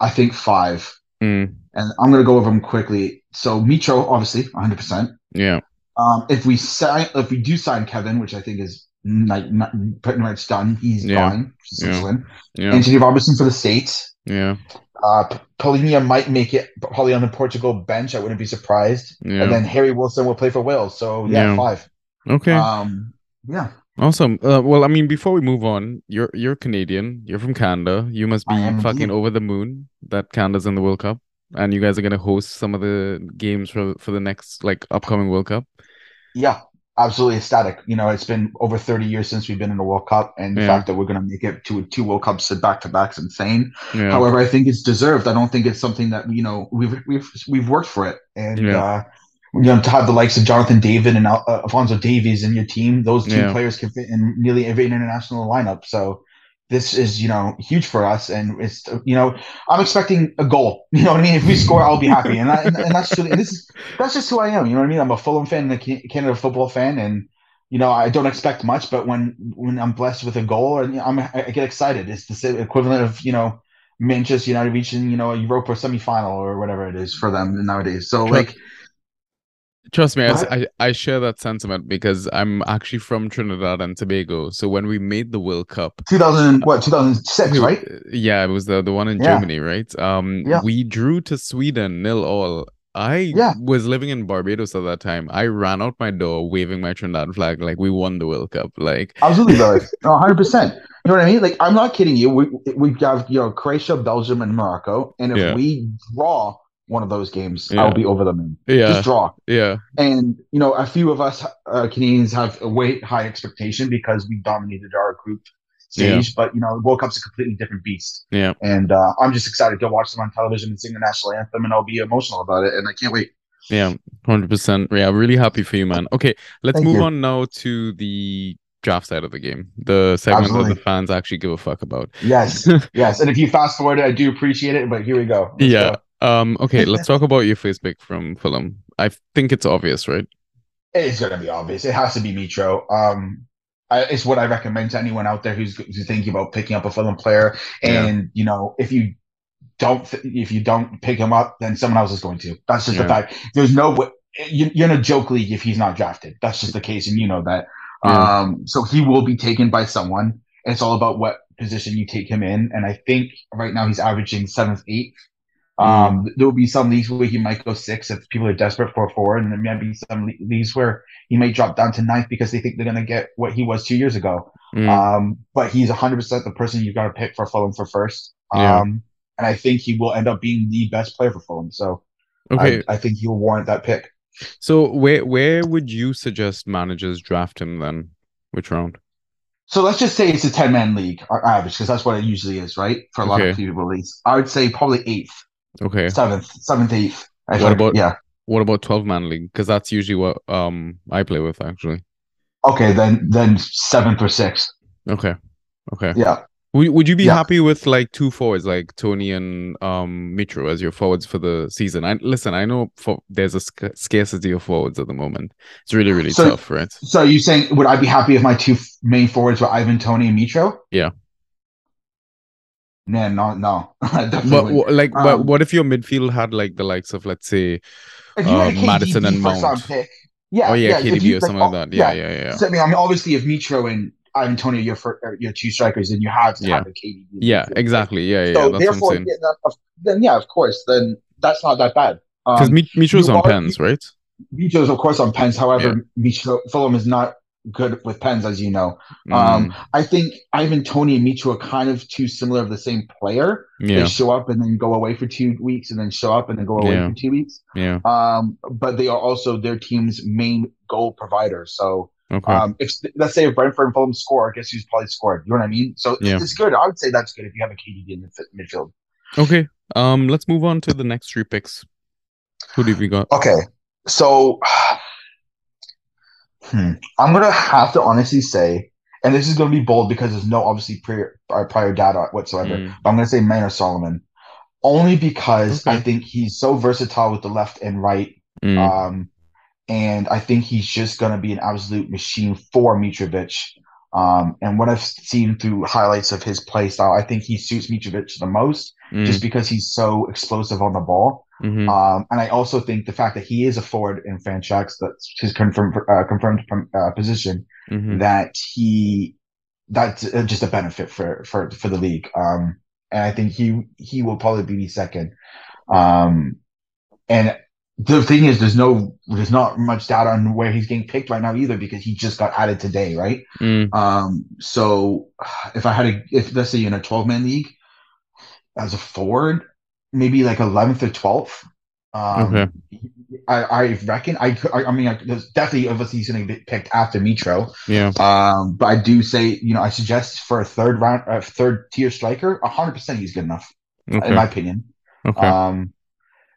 I think five, Mm. and I'm gonna go over them quickly. So Mitro, obviously, 100. percent Yeah. Um, if we sign, if we do sign Kevin, which I think is like not, pretty much done, he's Yeah. gone. Yeah. Yeah. Anthony Robertson for the States. Yeah. Uh, Palhinha might make it probably on the Portugal bench. I wouldn't be surprised. Yeah. And then Harry Wilson will play for Wales. So yeah, Yeah. five. Okay. Um, yeah, Awesome. Uh, well, I mean, before we move on, you're you're Canadian. You're from Canada. You must be fucking over the moon that Canada's in the World Cup, and you guys are gonna host some of the games for for the next like upcoming World Cup. Yeah, absolutely ecstatic. You know, it's been over 30 years since we've been in a World Cup, and the fact that we're going to make it to two World Cups back to back is insane. Yeah. However, I think it's deserved. I don't think it's something that you know we've we've we've worked for it, and Yeah. uh, you know to have the likes of Jonathan David and Al- uh, Alfonso Davies in your team, those two Yeah. players can fit in nearly every international lineup. So this is you know huge for us, and it's you know I'm expecting a goal. You know what I mean? If we score, I'll be happy, and I, and, and that's and this is that's just who I am. You know what I mean? I'm a Fulham fan and a Canada football fan, and you know I don't expect much, but when when I'm blessed with a goal, and I'm I get excited. It's the equivalent of you know Manchester United reaching you know a Europa semifinal or whatever it is for them nowadays. So Sure. like Trust me, I? I share that sentiment because I'm actually from Trinidad and Tobago. So when we made the World Cup, 2000 what 2006 right? Yeah, it was the the one in Yeah. Germany, right? Um, Yeah. we drew to Sweden nil all. I Yeah. was living in Barbados at that time. I ran out my door waving my Trinidad flag like we won the World Cup. Like, Absolutely. No, 100. percent You know what I mean? Like I'm not kidding you. We we have you know Croatia, Belgium, and Morocco, and if Yeah. we draw one of those games, Yeah. I'll be over the moon. yeah, Just draw. yeah, And you know, a few of us uh, Canadians have a way high expectation because we dominated our group stage. But you know, the World Cup's a completely different beast, yeah. and uh, I'm just excited to watch them on television and sing the national anthem, and I'll be emotional about it, and I can't wait. Yeah, hundred percent. Yeah, really happy for you, man. Okay, let's Thank move you. on now to the draft side of the game, the segment that the fans actually give a fuck about. Yes, yes. And if you fast forward it, I do appreciate it. But here we go. Let's yeah. go. Um. Okay, let's talk about your first pick from Fulham. I think it's obvious, right? It's going to be obvious. It has to be Mitro. Um, I, it's what I recommend to anyone out there who's, who's thinking about picking up a Fulham player. Yeah. And you know, if you don't, th- if you don't pick him up, then someone else is going to. That's just Yeah. the fact. There's no way you- you're in a joke league if he's not drafted. That's just the case, and you know that. Yeah. Um, so he will be taken by someone. It's all about what position you take him in, and I think right now he's averaging seventh, eighth. Um, there will be some leagues where he might go six if people are desperate for a forward, and there might be some leagues where he might drop down to ninth because they think they're going to get what he was two years ago. Mm, Um, but he's 100% the person you've got to pick for Fulham for first. Um, Yeah. and I think he will end up being the best player for Fulham. So okay. I, I think he'll warrant that pick. So where where would you suggest managers draft him then? Which round? So let's just say it's a 10 man league our average because that's what it usually is, right? For a lot Okay. of people leagues. I would say probably eighth, Okay. seventh, seventh, eighth. I What think. about- yeah. What about 12 man league? Because that's usually what um I play with actually. Okay, then then seventh or sixth. Okay. Okay. Yeah. Would, would you be Yeah. happy with like two forwards like Toney and um Mitro as your forwards for the season? I listen, I know for there's a sc- scarcity of forwards at the moment. It's really really So- tough, right? So you saying would I be happy if my two f- main forwards were Ivan Toney and Mitro? Yeah. Nah, no, no. But like but Um, what if your midfield had like the likes of let's say If you had a uh, Maddison and Mount. pick, yeah, oh yeah, if KDB or something like oh, that. Yeah, yeah, yeah. So, I mean, I mean, obviously, if Mitro and Antonio, your uh, your two strikers, then you have to Yeah. have a KDB. Yeah, exactly. Yeah, yeah. So yeah. Therefore, yeah, that- then yeah, of course, then that's not that bad. Because Um, Mitro's on are- pens, right? Mitro's of course on pens. However, Mitro, Fulham is not good with pens, as you know. Mm, Um, I think Ivan Toney and Mitro are kind of too similar of the same player. yeah, They show up and then go away for two weeks, and then show up and then go away Yeah. for two weeks. yeah. Um, but they are also their team's main goal provider. So, Okay. um, if let's say if Brentford and Fulham score, I guess who's probably scored? You know what I mean? So Yeah. it's good. I would say that's good if you have a KDB in the fi- midfield. okay. Um, let's move on to the next three picks. Who do we got? Okay, so hmm, I'm gonna have to honestly say, and this is gonna be bold because there's no obviously prior uh, prior data whatsoever. Mm, But I'm gonna say Manor Solomon, only because Okay. I think he's so versatile with the left and right. mm, Um, and I think he's just gonna be an absolute machine for Mitrovic. Um, and what I've seen through highlights of his play style, I think he suits Mitrovic the most, mm, just because he's so explosive on the ball. Mhm, Um, and I also think the fact that he is a forward in Fantrax, that's his confirmed uh, confirmed uh, position, mhm. that he that's uh, just a benefit for for for the league. Um, and I think he he will probably be second. Um, and the thing is, there's no there's not much data on where he's getting picked right now either because he just got added today, right? Mm, Um, so if I had a, if let's say you're in a 12 man league as a forward, maybe like 11th or 12th. Um, Okay. I, I reckon I, I, I mean, I, there's definitely obviously he's going to get picked after Mitro. yeah. Um, but I do say, you know, I suggest for a third round, uh, third tier striker, 100% he's good enough, in my opinion. Okay. Um,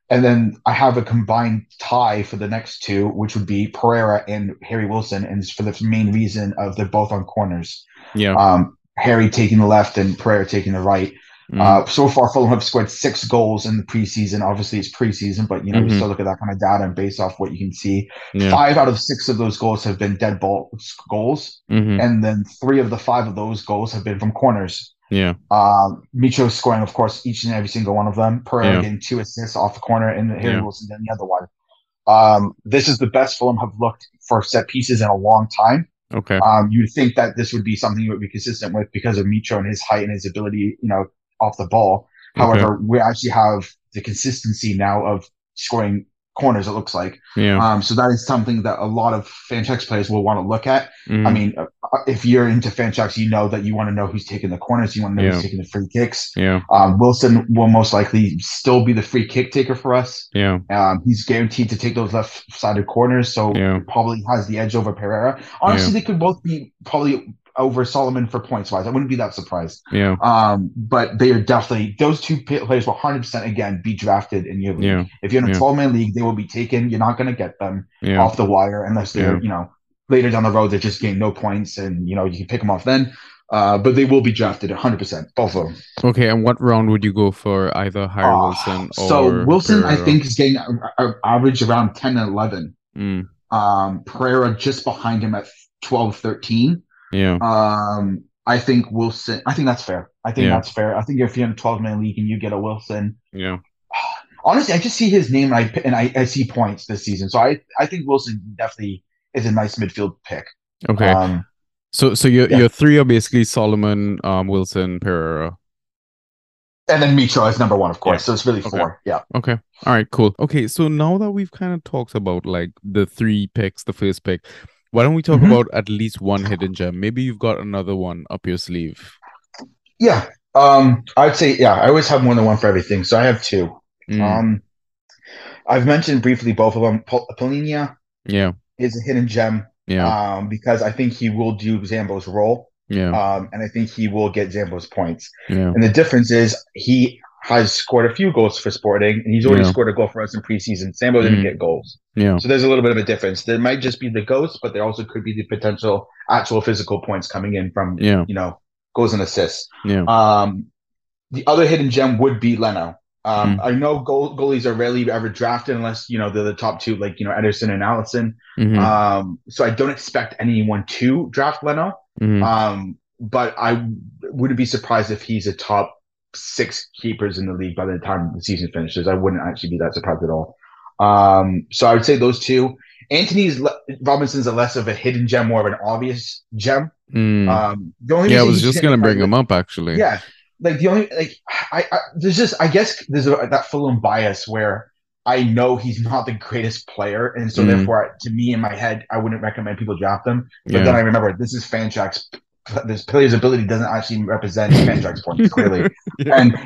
and then I have a combined tie for the next two, which would be Pereira and Harry Wilson, and it's for the main reason of they're both on corners. Yeah. Um, Harry taking the left and Pereira taking the right. Mm, Uh, so far, Fulham have scored six goals in the preseason. Obviously, it's preseason, but you know we Mhm. still look at that kind of data and based off what you can see. yeah. Five out of six of those goals have been dead ball goals, mhm, and then three of the five of those goals have been from corners. Yeah. Um, Micho scoring, of course, each and every single one of them. Pereira Yeah. getting two assists off the corner, and Harry Yeah. Wilson the other one. Um, this is the best Fulham have looked for set pieces in a long time. Okay. Um, you'd think that this would be something you would be consistent with because of Micho and his height and his ability, you know, off the ball. Okay. However, we actually have the consistency now of scoring corners. It looks like, Yeah. um, so that is something that a lot of Fantrax players will want to look at. mhm, I mean, uh, if you're into Fantrax, you know that you want to know who's taking the corners, you want to know Yeah. who's taking the free kicks. Yeah. Um, Wilson will most likely still be the free kick taker for us. Yeah. Um, he's guaranteed to take those left-sided corners, so Yeah. probably has the edge over Pereira. Honestly, they could both be probably over Solomon for points wise. I wouldn't be that surprised. Yeah. Um, but they are definitely those two players will 100% again be drafted in your league. Yeah. If you're in a Yeah. 12 man league, they will be taken. You're not going to get them Yeah. off the wire unless they're you know later down the road they're just getting no points and you know you can pick them off then. Uh, but they will be drafted 100%, both of them. Okay. And what round would you go for either Harry Ah, Wilson or so Wilson, I think, is getting a, a- average around 10 and 11. Mm, Um, Pereira just behind him at 12, 13. Yeah. Um, I think Wilson. I think that's fair. I think Yeah. that's fair. I think if you're in a 12 man league and you get a Wilson, Yeah. honestly, I just see his name and I and I, I see points this season. So I I think Wilson definitely is a nice midfield pick. Okay. Um, so so your yeah. your three are basically Solomon, um, Wilson, Pereira. and then Mitro is number one, of course. Yeah. So it's really Okay. four. Yeah. Okay. All right, cool. Okay, so now that we've kind of talked about like the three picks, the first pick, why don't we talk Mhm. about at least one hidden gem? Maybe you've got another one up your sleeve. Yeah. Um, I'd say yeah. I always have more than one for everything. So I have two. Mm, Um, I've mentioned briefly both of them. Pol- Palhinha yeah, is a hidden gem. yeah, Um, because I think he will do Zambo's role. yeah, Um, and I think he will get Zambo's points. yeah, And the difference is he has scored a few goals for Sporting, and he's already Yeah. scored a goal for us in preseason. Zambo didn't Mhm. get goals, yeah, so there's a little bit of a difference. There might just be the ghost, but there also could be the potential actual physical points coming in from yeah, you know goals and assists. yeah, Um, the other hidden gem would be Leno. Um, Mm. I know goal, goalies are rarely ever drafted unless you know they're the top two, like you know Ederson and Alisson. mhm, Um, so I don't expect anyone to draft Leno. mhm, Um, but I wouldn't be surprised if he's a top six keepers in the league by the time the season finishes. I wouldn't actually be that surprised at all. Um, so I would say those two. Anthony's Robinson's a less of a hidden gem, more of an obvious gem. Mm. Um, the only yeah, I was just gonna bring him up actually. Yeah, like the only like I, I there's just I guess there's a, that Fulham bias where I know he's not the greatest player, and so Mm. therefore, to me in my head, I wouldn't recommend people draft him. But Yeah. then I remember this is Fantrax. This player's ability doesn't actually represent Fantrax points clearly, Yeah. and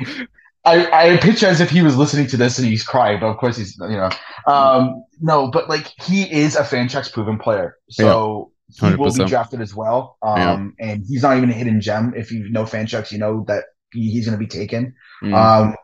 I, I picture as if he was listening to this and he's crying, but of course he's you know um no, but like he is a Fantrax proven player, so he will be drafted as well. Um, and he's not even a hidden gem. If you know Fantrax, you know that he, he's going to be taken. Mm. Um,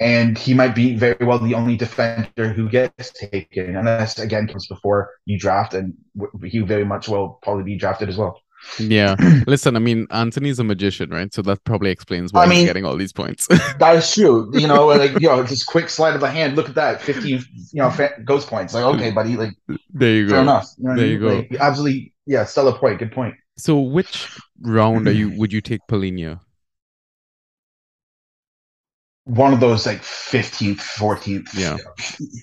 and he might be very well the only defender who gets taken, unless again comes before you draft, and w- he very much will probably be drafted as well. Yeah. Listen, I mean, Anthony's a magician, right? So that probably explains why I he's getting all these points. That is true. You know, like you know, just quick slide of the hand. Look at that, fifteen, you know, fa- ghost points. Like, okay, buddy, like there you go. fair enough. You know I There you mean? go. Like, absolutely, yeah, stellar point. Good point. So which round are you would you take Palhinha? One of those like fifteenth, fourteenth. Yeah.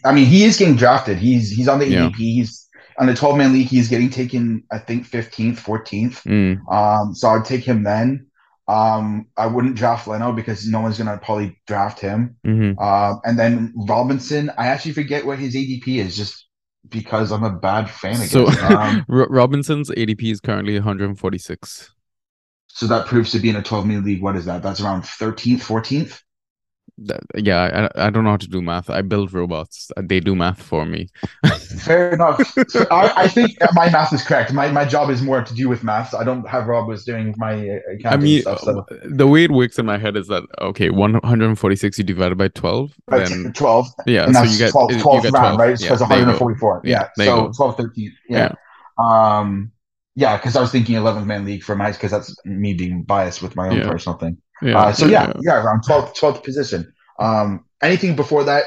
I mean, he is getting drafted. He's he's on the Yeah. ADP. He's on the twelve man league. He's getting taken. I think fifteenth, fourteenth. Mm. Um, so I'd take him then. Um, I wouldn't draft Leno because no one's gonna probably draft him. hmm Um, and then Robinson, I actually forget what his ADP is just because I'm a bad fan of So. Um, Robinson's ADP is currently 146. so that proves to be in a 12 man league. What is that? That's around 13th, 14th. That, yeah, I, I don't know how to do math. I build robots. They do math for me. Fair enough. So I, I think my math is correct. My my job is more to do with math. I don't have Rob was doing my uh, accounting I mean, stuff. So the way it works in my head is that okay, 146 you divide by 12, That's then 12. yeah, and so you get 12, you 12th get round, 12. right? Yeah, Because there 144. Yeah, Yeah. so go. 12, 13. Yeah. Um, yeah, because I was thinking 11th man league for my, because that's me being biased with my own Yeah. personal thing. Yeah, Uh, so yeah, yeah, around 12th, 12th position. Um, anything before that,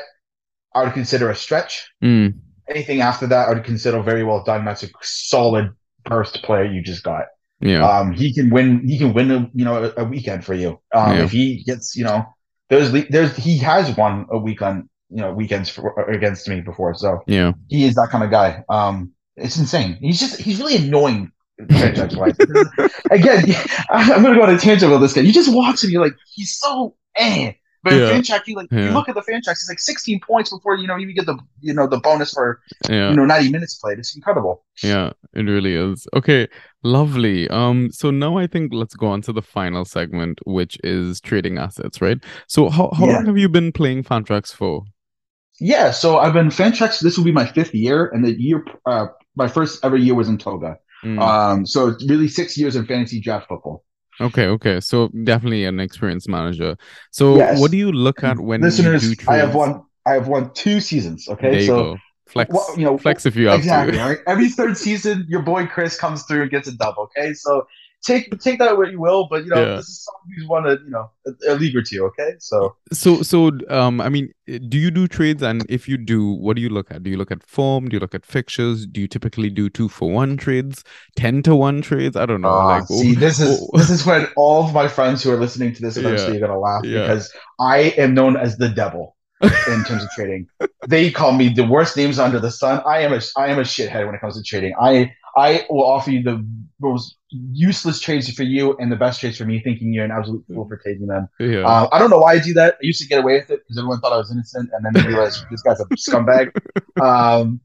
I would consider a stretch. Mm, Anything after that, I would consider very well done. That's a solid burst player you just got. yeah. Um, he can win. He can win a you know a, a weekend for you. Um, Yeah. if he gets you know there's there's he has won a weekend you know weekends for, against me before. So yeah. he is that kind of guy. Um, it's insane. He's just he's really annoying. Franchise wise. Again, I'm gonna go on a tangent about this guy. You just watch him, you're like, he's so eh. But Yeah. Fantrax, you like you look at the Fantrax, it's like 16 points before you know you get the you know the bonus for Yeah. you know 90 minutes played. It's incredible. Yeah, it really is. Okay, lovely. Um, so now I think let's go on to the final segment, which is trading assets, right? So how how Yeah. long have you been playing Fantrax for? Yeah, so I've been Fantrax. This will be my fifth year, and the year uh my first ever year was in Toga. Mm, Um, so it's really six years in fantasy draft football. okay, okay. So definitely an experienced manager. So Yes. what do you look at when you Listeners, do I have won. I have won two seasons. Okay, There you so go. Flex, Well, you know, flex if you have exactly. to. Right? Every third season, your boy Chris comes through and gets a dub. Okay, so take take that what you will, but you know Yeah. this is someone who's won a you know a, a league or two. Okay, so So, so, um, I mean, do you do trades? And if you do, what do you look at? Do you look at form? Do you look at fixtures? Do you typically do two for one trades, ten to one trades? I don't know. uh, like, see, this is oh, this is when all of my friends who are listening to this eventually are gonna laugh Yeah. because I am known as the devil in terms of trading. They call me the worst names under the sun. I am a I am a shithead when it comes to trading. I I will offer you the most useless trades for you and the best trades for me, thinking you're an absolute fool for taking them. yeah, Uh, I don't know why I do that. I used to get away with it because everyone thought I was innocent, and then they realized this guy's a scumbag. Um,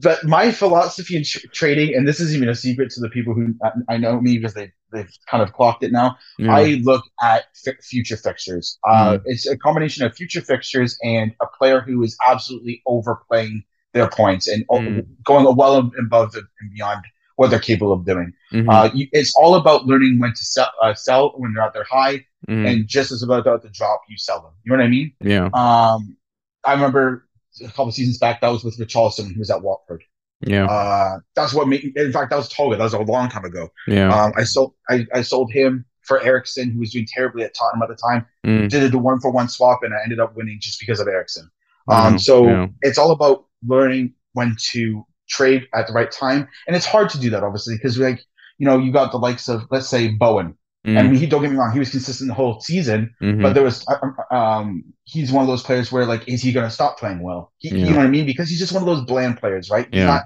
but my philosophy in tr- trading, and this isn't even a secret to the people who I, I know me because they they've kind of clocked it now. yeah. I look at fi- future fixtures. Uh, It's a combination of future fixtures and a player who is absolutely overplaying their points and Mm. going well above and beyond what they're capable of doing. Mhm, Uh, you, it's all about learning when to sell, uh, sell when they're at their high, mhm. and just as about to drop, you sell them. You know what I mean? yeah, Um, I remember a couple seasons back that was with Richarlison, who was at Watford. yeah, Uh, that's what made. In fact, that was Toga. That was a long time ago. yeah. Um, I sold. I, I sold him for Eriksen, who was doing terribly at Tottenham at the time. Mm, Did a one for one swap, and I ended up winning just because of Eriksen. Um, yeah, so yeah. it's all about learning when to trade at the right time, and it's hard to do that obviously because like you know you got the likes of let's say Bowen. Mm, mean, he don't get me wrong, he was consistent the whole season, mhm. but there was uh, um he's one of those players where like is he going to stop playing well? He, Yeah. You know what I mean? Because he's just one of those bland players, right? Yeah. not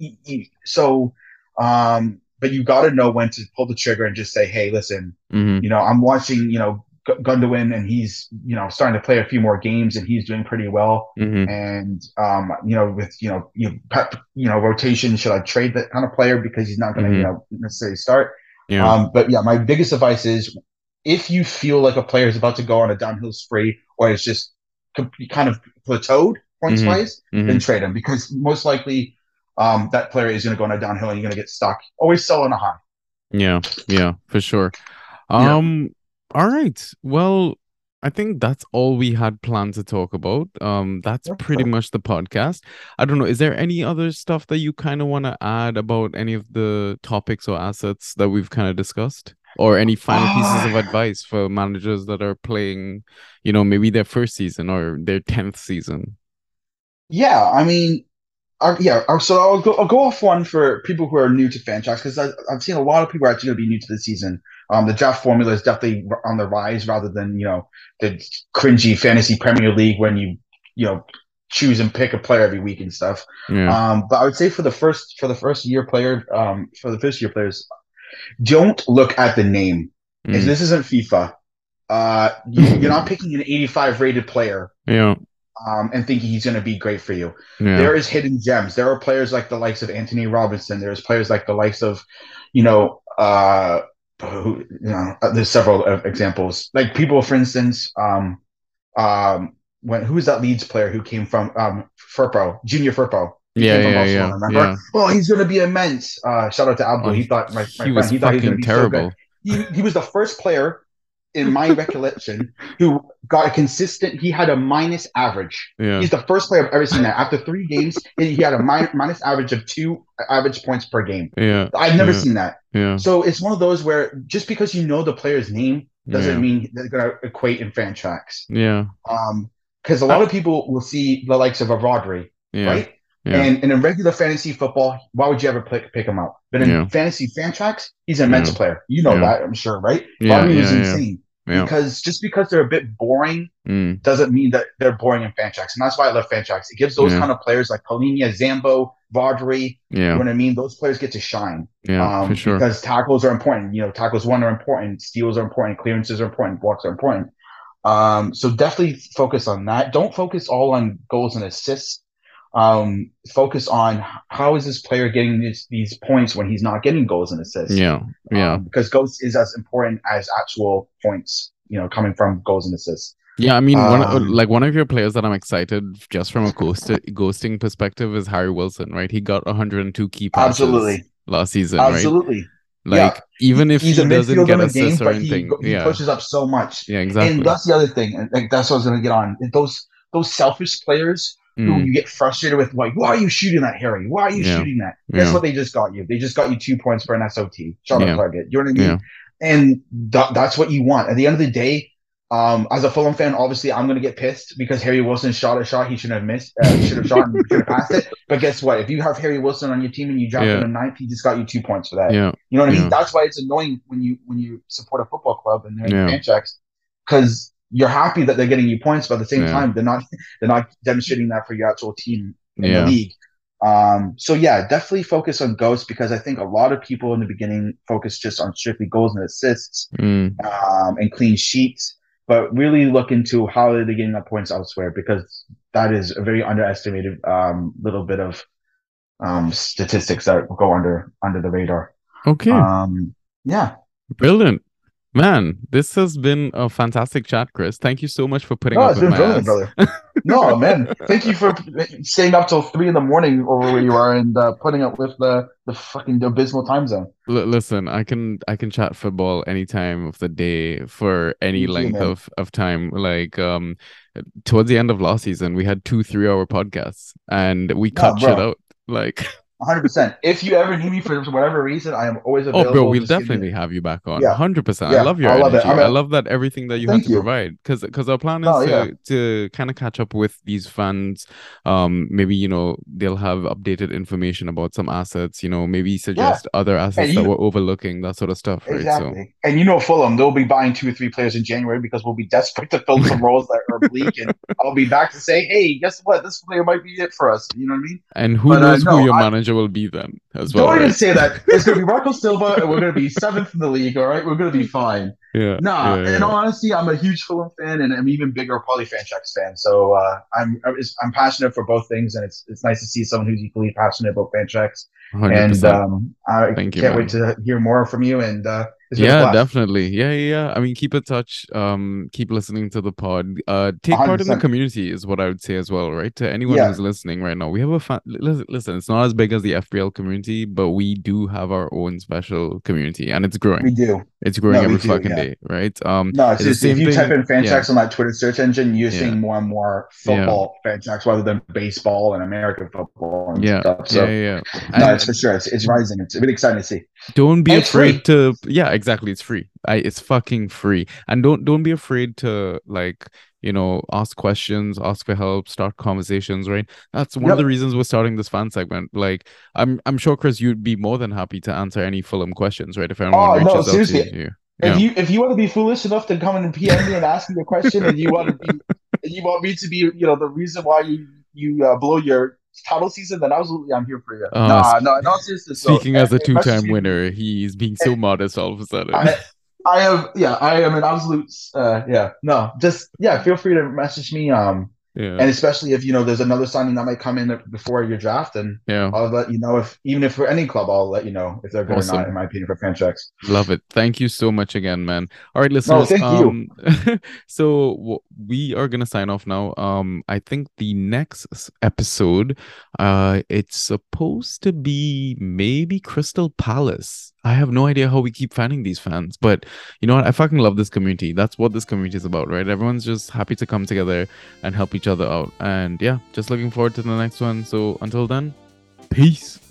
y- y- so, um, but you got to know when to pull the trigger and just say, hey, listen, hmm you know, I'm watching, you know, G- Gundogan and he's, you know, starting to play a few more games and he's doing pretty well. hmm And, um, you know, with, you know, you, pep, you know, rotation, should I trade that kind of player because he's not going to, Mhm. you know, necessarily start? Yeah. Um, but yeah, my biggest advice is if you feel like a player is about to go on a downhill spree or it's just kind of plateaued points Mhm. wise, then trade him because most likely um, that player is going to go on a downhill and you're going to get stuck. Always sell on a high. Yeah, yeah, for sure. Yeah. All right. Well, I think that's all we had planned to talk about. Um, that's pretty much the podcast. I don't know, is there any other stuff that you kind of want to add about any of the topics or assets that we've kind of discussed? Or any final pieces of advice for managers that are playing, you know, maybe their first season or their 10th season? Yeah, I mean, uh, yeah. uh, So I'll go. I'll go off one for people who are new to Fantrax because I've seen a lot of people are actually going to be new to the season. Um, the draft formula is definitely on the rise rather than you know the cringy fantasy Premier League when you you know choose and pick a player every week and stuff. Yeah. Um, but I would say for the first for the first year player, um, for the first year players, don't look at the name. If Mm. this isn't FIFA, uh, you, you're not picking an 85 rated player Yeah. um, and thinking he's going to be great for you. Yeah. There is hidden gems. There are players like the likes of Anthony Robinson. There's players like the likes of, you know, uh, who, you know, uh, there's several uh, examples. Like people, for instance, um, um, when who's that Leeds player who came from um, Firpo, Junior Firpo? He Yeah, yeah, yeah, remember? yeah. Oh, he's going to be immense. Uh, shout out to Abdul. Oh, he thought my, my he friend. was He thought he was fucking to be so terrible. he, he was the first player in my recollection who got a consistent he had a minus average Yeah. he's the first player i've ever seen that after three games he had a min- minus average of two average points per game Yeah. i've never Yeah. seen that Yeah. so it's one of those where just because you know the player's name doesn't Yeah. mean they're going to equate in Fantrax Yeah. um because a lot of people will see the likes of a rodri Yeah. right Yeah. and, and in regular fantasy football, why would you ever pick, pick him up? But in Yeah. fantasy Fantrax, he's an immense player. You know that, I'm sure, right? Yeah, Rodri was insane. Yeah. Because just because they're a bit boring Mm. doesn't mean that they're boring in Fantrax. And that's why I love Fantrax. It gives those Yeah. kind of players like Palhinha, Zambo, you Yeah. know what I mean? Those players get to shine. Yeah. um, For sure. Because tackles are important. You know, tackles one are important, steals are important, clearances are important, blocks are important. Um, so definitely focus on that. Don't focus all on goals and assists. Um, focus on how is this player getting these, these points when he's not getting goals and assists. Yeah. Yeah. Um, because goals is as important as actual points, you know, coming from goals and assists. Yeah, I mean, one of- Um, like one of your players that I'm excited just from a ghost ghosting perspective is Harry Wilson, right? He got 102 key passes Absolutely. last season, right? Absolutely. Like even if He's he a doesn't get assists game, or but he, anything, he yeah, pushes up so much. yeah, exactly. And that's the other thing. And like that's what I was gonna get on. Those those selfish players who Mm, you get frustrated with, like, why are you shooting that, Harry? Why are you Yeah. shooting that? Guess Yeah. what they just got you? They just got you two points for an SOT. Shot Yeah. on target. You know what I mean? Yeah. And that, that's what you want. At the end of the day, um, as a Fulham fan, obviously I'm gonna get pissed because Harry Wilson shot a shot he shouldn't have missed, uh, should have shot and should have passed it. But guess what? If you have Harry Wilson on your team and you draft Yeah. him in ninth, he just got you two points for that. yeah, You know what I mean? That's why it's annoying when you when you support a football club and they're in Yeah. Fantrax because you're happy that they're getting you points, but at the same Yeah. time they're not they're not demonstrating that for your actual team in yeah, the league. Um, so yeah, definitely focus on ghosts because I think a lot of people in the beginning focus just on strictly goals and assists mm, um, and clean sheets, but really look into how are they getting up points elsewhere because that is a very underestimated um, little bit of um, statistics that go under under the radar. okay, Um, yeah. brilliant, man. This has been a fantastic chat, Chris. Thank you so much for putting No, up it's with been my brilliant, brother. No, man. Thank you for staying up till three in the morning over where you are and uh, putting up with the the fucking abysmal time zone. L- listen, I can I can chat football any time of the day for any length man. of of time. Like um, towards the end of last season, we had two three hour podcasts, and we No, cut shit out. Like, 100%. If you ever need me for whatever reason, I am always available. oh, available. bro, we'll Just give me- definitely have you back on. Yeah. hundred percent. Yeah, I love your I love energy. I I love that everything that you had to you. provide. Because because our plan is to yeah. to kind of catch up with these fans. Um, maybe you know they'll have updated information about some assets. You know, maybe suggest other assets you- that we're overlooking. That sort of stuff, right? So. Exactly. And you know Fulham, they'll be buying two or three players in January because we'll be desperate to fill some roles that are bleak. And I'll be back to say, hey, guess what? This player might be it for us. You know what I mean? And who But, uh, knows no, who your manager manager will be then as well. Don't even right? say that. It's going to be Marco Silva, and we're going to be seventh in the league. All right, we're going to be fine. Yeah. Nah, yeah, in all honesty, I'm a huge Fulham fan, and I'm even bigger Paulie Fantrax fan. So uh, I'm I'm passionate for both things, and it's it's nice to see someone who's equally passionate about Fantrax. And 100%. um, I Thank you, can't wait to hear more from you. And uh, it's been a yeah definitely yeah yeah yeah i mean keep in touch um keep listening to the pod uh take part in the community is what i would say as well right to anyone Yeah. who's listening right now we have a fan listen, listen it's not as big as the fpl community but we do have our own special community and it's growing We do. it's growing No, every do, fucking yeah. day right um No, it's it's just, if you type thing- in Fantrax yeah. on that Twitter search engine, you're seeing more and more football Fantrax rather than baseball and American football and yeah stuff. So yeah yeah, yeah. no, And- it's for sure. It's, it's rising. It's really exciting to see. don't be And afraid to yeah exactly it's free. I, it's fucking free. And don't don't be afraid to like you know ask questions ask for help start conversations right? That's one of the reasons we're starting this fan segment. Like i'm i'm sure chris you'd be more than happy to answer any fulham questions right if anyone Oh, no, reaches out to seriously. you. If yeah. you if you want to be foolish enough to come in and PM me and ask me a question, and you want to be, and you want me to be, you know, the reason why you you uh, blow your title season, then absolutely, I'm here for you. Uh, nah, no, no, seriously. so, speaking as a uh, two-time winner he's being so modest all of a sudden I, I am, yeah, I am an absolute, uh, yeah, no, just yeah, feel free to message me, um, yeah and especially if you know there's another signing that might come in before your draft, and yeah I'll let you know if even if for any club, I'll let you know if they're good or not. In my opinion, for Fantrax. Love it. Thank you so much again, man. All right, listeners. thank you. um, so w- we are gonna sign off now. Um, I think the next episode, uh, it's supposed to be maybe Crystal Palace. I have no idea how we keep finding these fans, but you know what? I fucking love this community. That's what this community is about, right? Everyone's just happy to come together and help each other out. And yeah, just looking forward to the next one. So until then, peace.